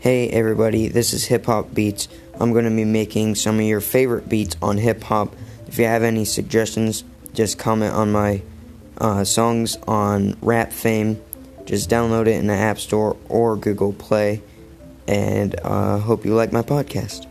Hey everybody, this is Hip Hop Beats. I'm going to be making some of your favorite beats on hip hop. If you have any suggestions, just comment on my uh, songs on Rap Fame. Just download it in the App Store or Google Play. And uh, hope you like my podcast.